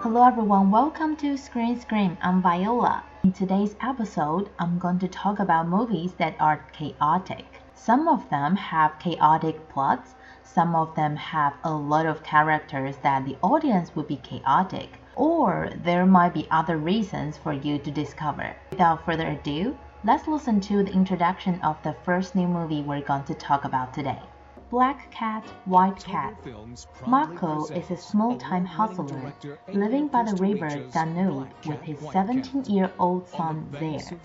Hello everyone, welcome to Screen Scream. I'm Viola. In today's episode, I'm going to talk about movies that are chaotic. Some of them have chaotic plots, some of them have a lot of characters that the audience would be chaotic, or there might be other reasons for you to discover. Without further ado, let's listen to the introduction of the first new movie we're going to talk about today. Black Cat, White Cat. Marco is a small-time hustler living by the river Danube with his 17-year-old son Zaire.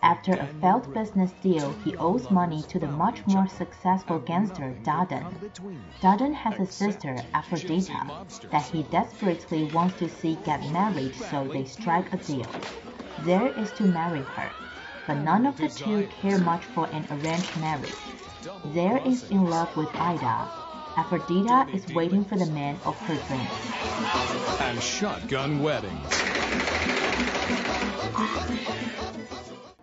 After a failed business deal, he owes money to the much more successful gangster Dardan. Dardan has a sister, Aphrodita, that he desperately wants to see get married, so they strike a deal. Zaire is to marry her, but none of the two care much for an arranged marriage. Zaire is in love with Ida. Aphrodita is waiting for the man of her dreams. And shotgun weddings.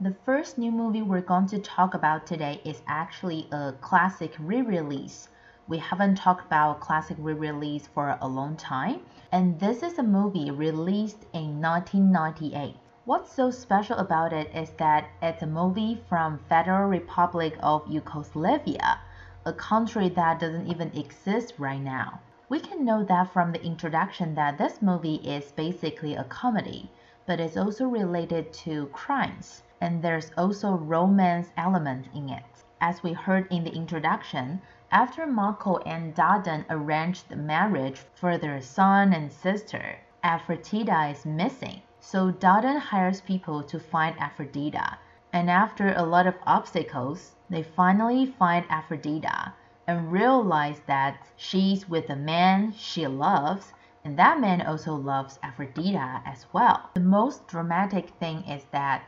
The first new movie we're going to talk about today is actually a classic re-release. We haven't talked about classic re-release for a long time, and this is a movie released in 1998. What's so special about it is that it's a movie from Federal Republic of Yugoslavia, a country that doesn't even exist right now. We can know that from the introduction that this movie is basically a comedy, but it's also related to crimes, and there's also romance element in it. As we heard in the introduction, after Marco and Dardan arranged the marriage for their son and sister, Aphrodita is missing. So Dardan hires people to find Aphrodita, and after a lot of obstacles, they finally find Aphrodita and realize that she's with a man she loves and that man also loves Aphrodita as well. The most dramatic thing is that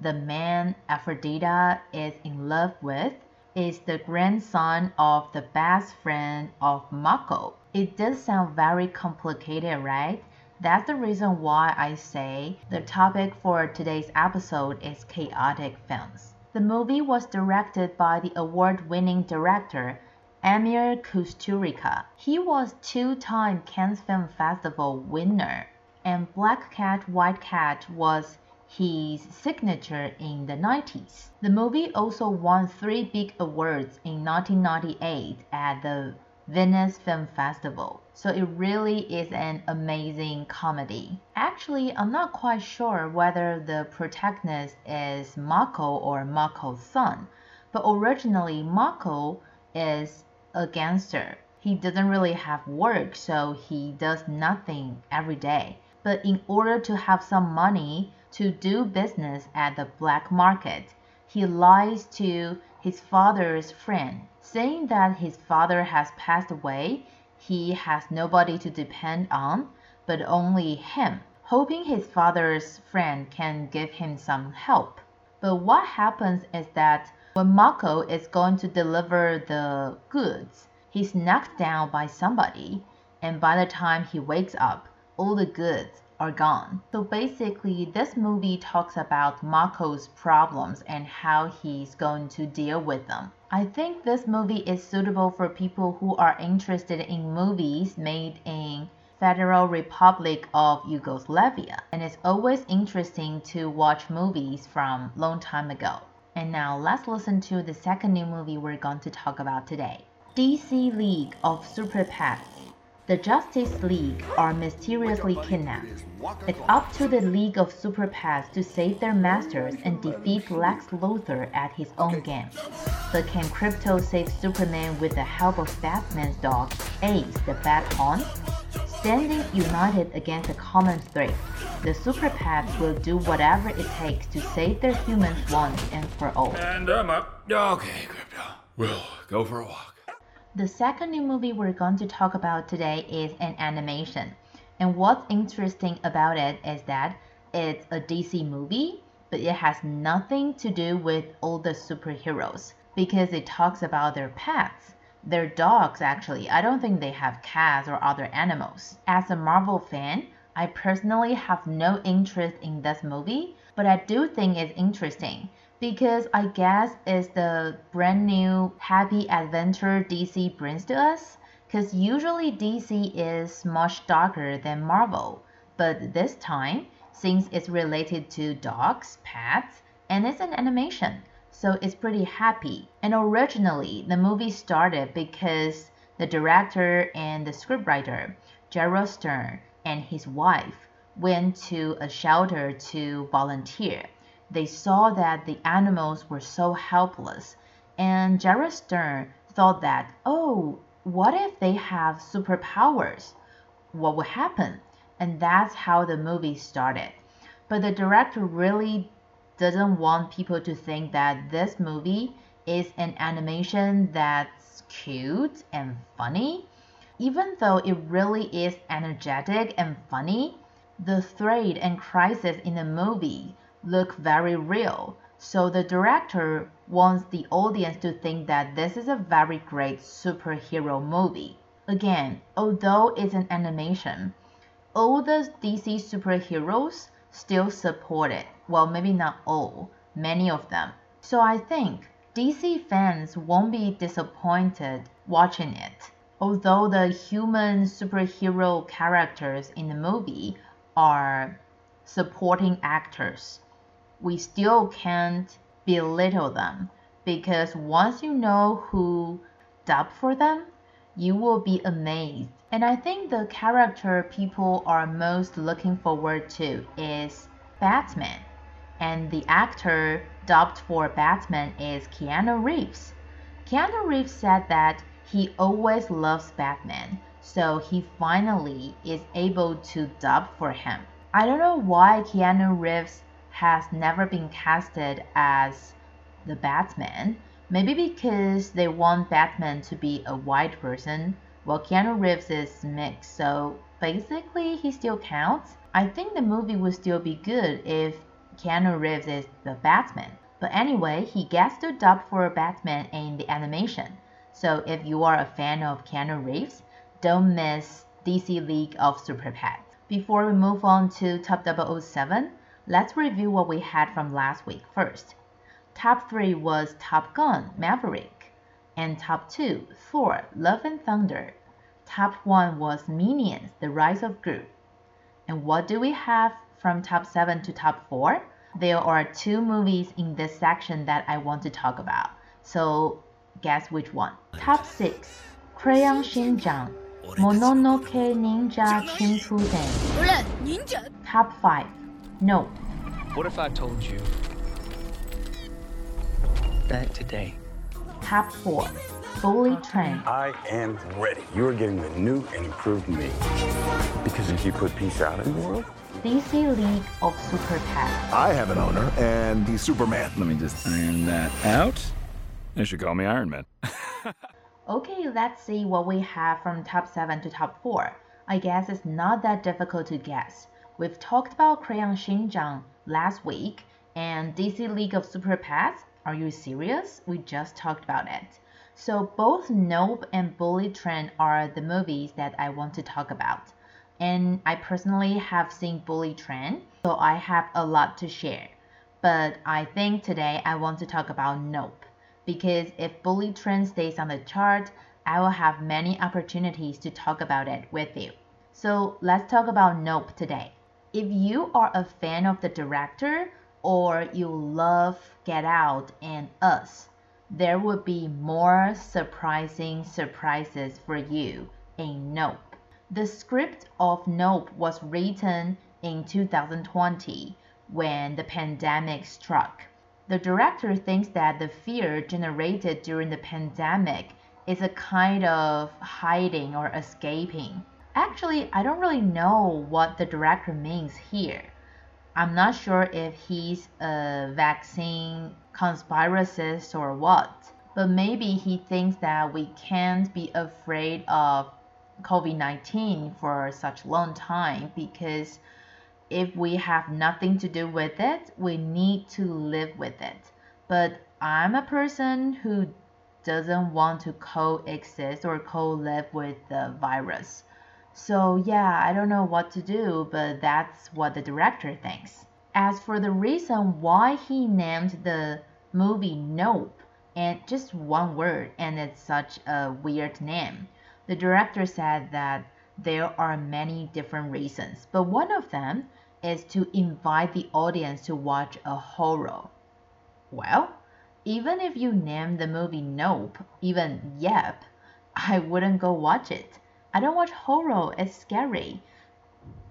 the man Aphrodita is in love with is the grandson of the best friend of Mako. It does sound very complicated, right? That's the reason why I say the topic for today's episode is chaotic films. The movie was directed by the award-winning director Emir Kusturica. He was two-time Cannes Film Festival winner, and Black Cat, White Cat was his signature in the 90s. The movie also won three big awards in 1998 at the Venice Film Festival. So it really is an amazing comedy. Actually, I'm not quite sure whether the protagonist is Marco or Marco's son, but originally Marco is a gangster. He doesn't really have work, so he does nothing every day. But in order to have some money to do business at the black market, he lies to his father's friend saying that his father has passed away, he has nobody to depend on but only him, hoping his father's friend can give him some help. But what happens is that when Marco is going to deliver the goods, he's knocked down by somebody, and by the time he wakes up, all the goods are gone. So basically, this movie talks about Marco's problems and how he's going to deal with them. I think this movie is suitable for people who are interested in movies made in Federal Republic of Yugoslavia, and it's always interesting to watch movies from long time ago. And now let's listen to the second new movie we're going to talk about today. DC League of Super Pets the Justice League are mysteriously kidnapped. It's up to the League of Super Pets to save their masters and defeat Lex Luthor at his own game. But can Krypto save Superman with the help of Batman's dog, Ace the Bat Hound? Standing united against a common threat, the Super Pets will do whatever it takes to save their humans once and for all. And I'm up. Okay, Krypto. We'll go for a walk. The second new movie we're going to talk about today is an animation. And what's interesting about it is that it's a DC movie, but it has nothing to do with all the superheroes because it talks about their pets. Their dogs, actually. I don't think they have cats or other animals. As a Marvel fan, I personally have no interest in this movie, but I do think it's interesting because I guess it's the brand new happy adventure DC brings to us. Because usually DC is much darker than Marvel. But this time, since it's related to dogs, pets, and it's an animation, so it's pretty happy. And originally, the movie started because the director and the scriptwriter, Jared Stern, and his wife went to a shelter to volunteer. They saw that the animals were so helpless, and Jared Stern thought that, oh, what if they have superpowers? What would happen? And that's how the movie started. But the director really doesn't want people to think that this movie is an animation that's cute and funny. Even though it really is energetic and funny, the threat and crisis in the movie look very real. So the director wants the audience to think that this is a very great superhero movie. Again, although it's an animation, all the DC superheroes still support it. Well, maybe not all, many of them. So I think DC fans won't be disappointed watching it. Although the human superhero characters in the movie are supporting actors, we still can't belittle them because once you know who dubbed for them, you will be amazed. And I think the character people are most looking forward to is Batman. And the actor dubbed for Batman is Keanu Reeves. Keanu Reeves said that he always loves Batman, so he finally is able to dub for him. I don't know why Keanu Reeves has never been casted as the Batman. Maybe because they want Batman to be a white person, while Keanu Reeves is mixed, so basically he still counts. I think the movie would still be good if Keanu Reeves is the Batman. But anyway, he gets to dub for Batman in the animation. So if you are a fan of Keanu Reeves, don't miss DC League of Super Pets. Before we move on to Top 007, let's review what we had from last week first. Top 3 was Top Gun Maverick, and Top 2 Thor Love and Thunder. Top 1 was Minions The Rise of Gru. And what do we have from Top 7 to Top 4? There are two movies in this section that I want to talk about. So guess which one? Top 6 Crayon Shin-chan Mononoke Ninja Shippuden. Top 5 No. What if I told you that today? Top 4 fully trained. I am ready. You are getting the new and improved me. Because if you put peace out in the world, DC League of Super Pets. I have an owner, and he's Superman. Let me just iron that out. They should call me Iron Man. Okay, let's see what we have from top 7 to top 4. I guess it's not that difficult to guess. We've talked about Crayon Shin-chan last week and DC League of Super Pets. Are you serious? We just talked about it. So both Nope and Bullet Train are the movies that I want to talk about. And I personally have seen Bullet Train, so I have a lot to share. But I think today I want to talk about Nope because if Bullet Train stays on the chart, I will have many opportunities to talk about it with you. So let's talk about Nope today. If you are a fan of the director or you love Get Out and Us, there will be more surprising surprises for you in Nope. The script of Nope was written in 2020 when the pandemic struck. The director thinks that the fear generated during the pandemic is a kind of hiding or escaping. Actually, I don't really know what the director means here. I'm not sure if he's a vaccine conspiracist or what, but maybe he thinks that we can't be afraid of COVID 19 for such a long time because if we have nothing to do with it, we need to live with it. But I'm a person who doesn't want to coexist or co live with the virus. So, yeah, I don't know what to do, but that's what the director thinks. As for the reason why he named the movie Nope, and just one word, and it's such a weird name, the director said that there are many different reasons, but one of them is to invite the audience to watch a horror. Well, even if you name the movie Nope, even Yep, I wouldn't go watch it. I don't watch horror, it's scary.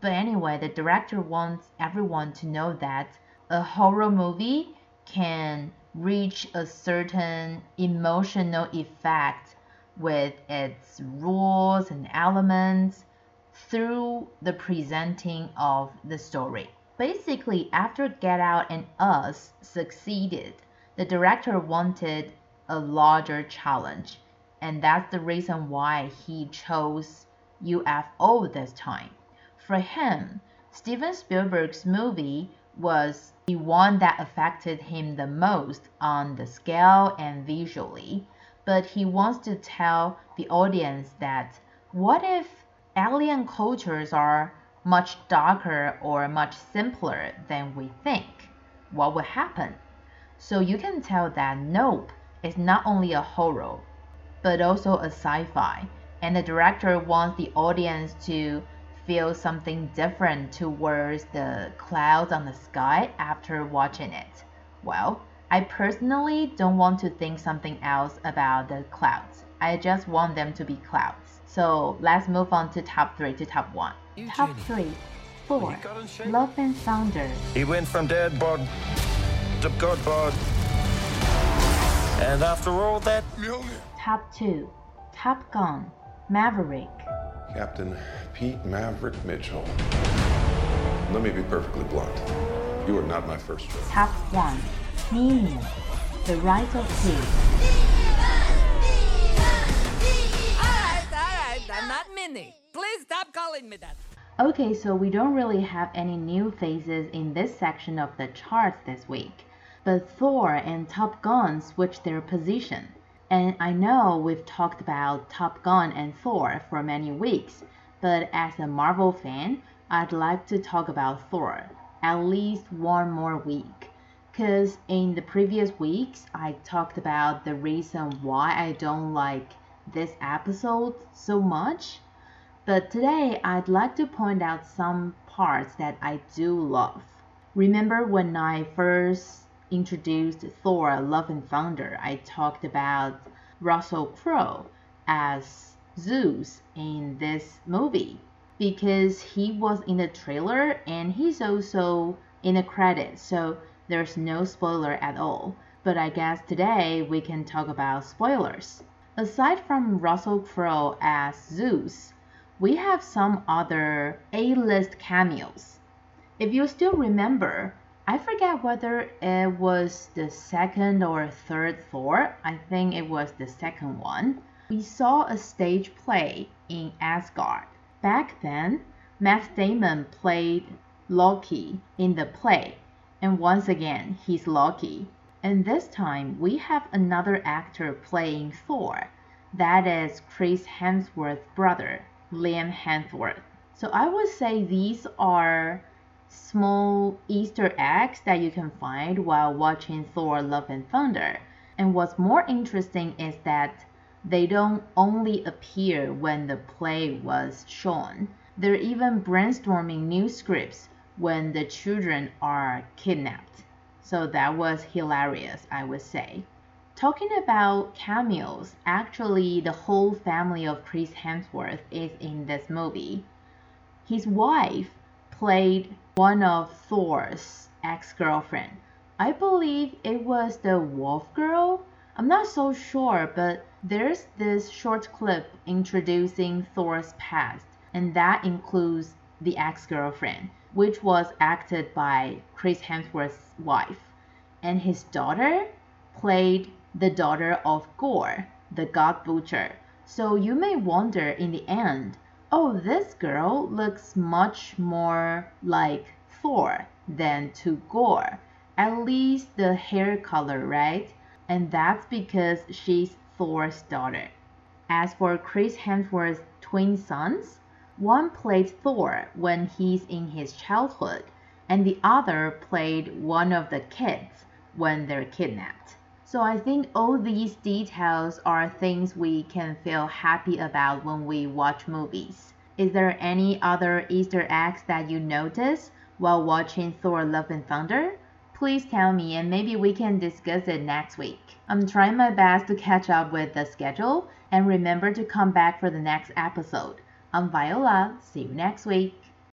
But anyway, the director wants everyone to know that a horror movie can reach a certain emotional effect with its rules and elements through the presenting of the story. Basically, after Get Out and Us succeeded, the director wanted a larger challenge, and that's the reason why he chose UFO this time. For him, Steven Spielberg's movie was the one that affected him the most on the scale and visually, but he wants to tell the audience that what if alien cultures are much darker or much simpler than we think? What would happen? So you can tell that Nope is not only a horror, but also a sci fi, and the director wants the audience to feel something different towards the clouds on the sky after watching it? Well, I personally don't want to think something else about the clouds. I just want them to be clouds. So let's move on to top three to top one. Top three. Thor, Love and Thunder. He went from dead bod to god bod. And after all that, Top two. Top Gun. Maverick. Captain Pete Maverick Mitchell. Let me be perfectly blunt. You are not my first choice. Top 1 Minion The Rise of P. Alright, alright, I'm not Minnie. Please stop calling me that. Okay, so we don't really have any new faces in this section of the charts this week, but Thor and Top Gun switched their position. And I know we've talked about Top Gun and Thor for many weeks, but as a Marvel fan, I'd like to talk about Thor at least one more week. Because in the previous weeks, I talked about the reason why I don't like this episode so much. But today, I'd like to point out some parts that I do love. Remember when I first introduced Thor Love and Thunder, I talked about Russell Crowe as Zeus in this movie because he was in the trailer and he's also in the credits, so there's no spoiler at all. But I guess today we can talk about spoilers. Aside from Russell Crowe as Zeus, we have some other A list cameos. If you still remember, I forget whether it was the second or third Thor. I think it was the second one. We saw a stage play in Asgard. Back then, Matt Damon played Loki in the play, and once again, he's Loki. And this time, we have another actor playing Thor. That is Chris Hemsworth's brother, Liam Hemsworth. So I would say these are small Easter eggs that you can find while watching Thor Love and Thunder. And what's more interesting is that they don't only appear when the play was shown, they're even brainstorming new scripts when the children are kidnapped. So that was hilarious, I would say. Talking about cameos, actually, the whole family of Chris Hemsworth is in this movie. His wife played one of Thor's ex girlfriend. I believe it was the Wolf Girl. I'm not so sure, but there's this short clip introducing Thor's past, and that includes the ex girlfriend, which was acted by Chris Hemsworth's wife. And his daughter played the daughter of Gorr, the God Butcher. So you may wonder in the end oh, this girl looks much more like Thor than to Gorr. At least the hair color, right? And that's because she's Thor's daughter. As for Chris Hemsworth's twin sons, one played Thor when he's in his childhood, and the other played one of the kids when they're kidnapped. So I think all these details are things we can feel happy about when we watch movies. Is there any other Easter eggs that you noticed while watching Thor Love and Thunder? Please tell me and maybe we can discuss it next week. I'm trying my best to catch up with the schedule and remember to come back for the next episode. I'm Viola. See you next week.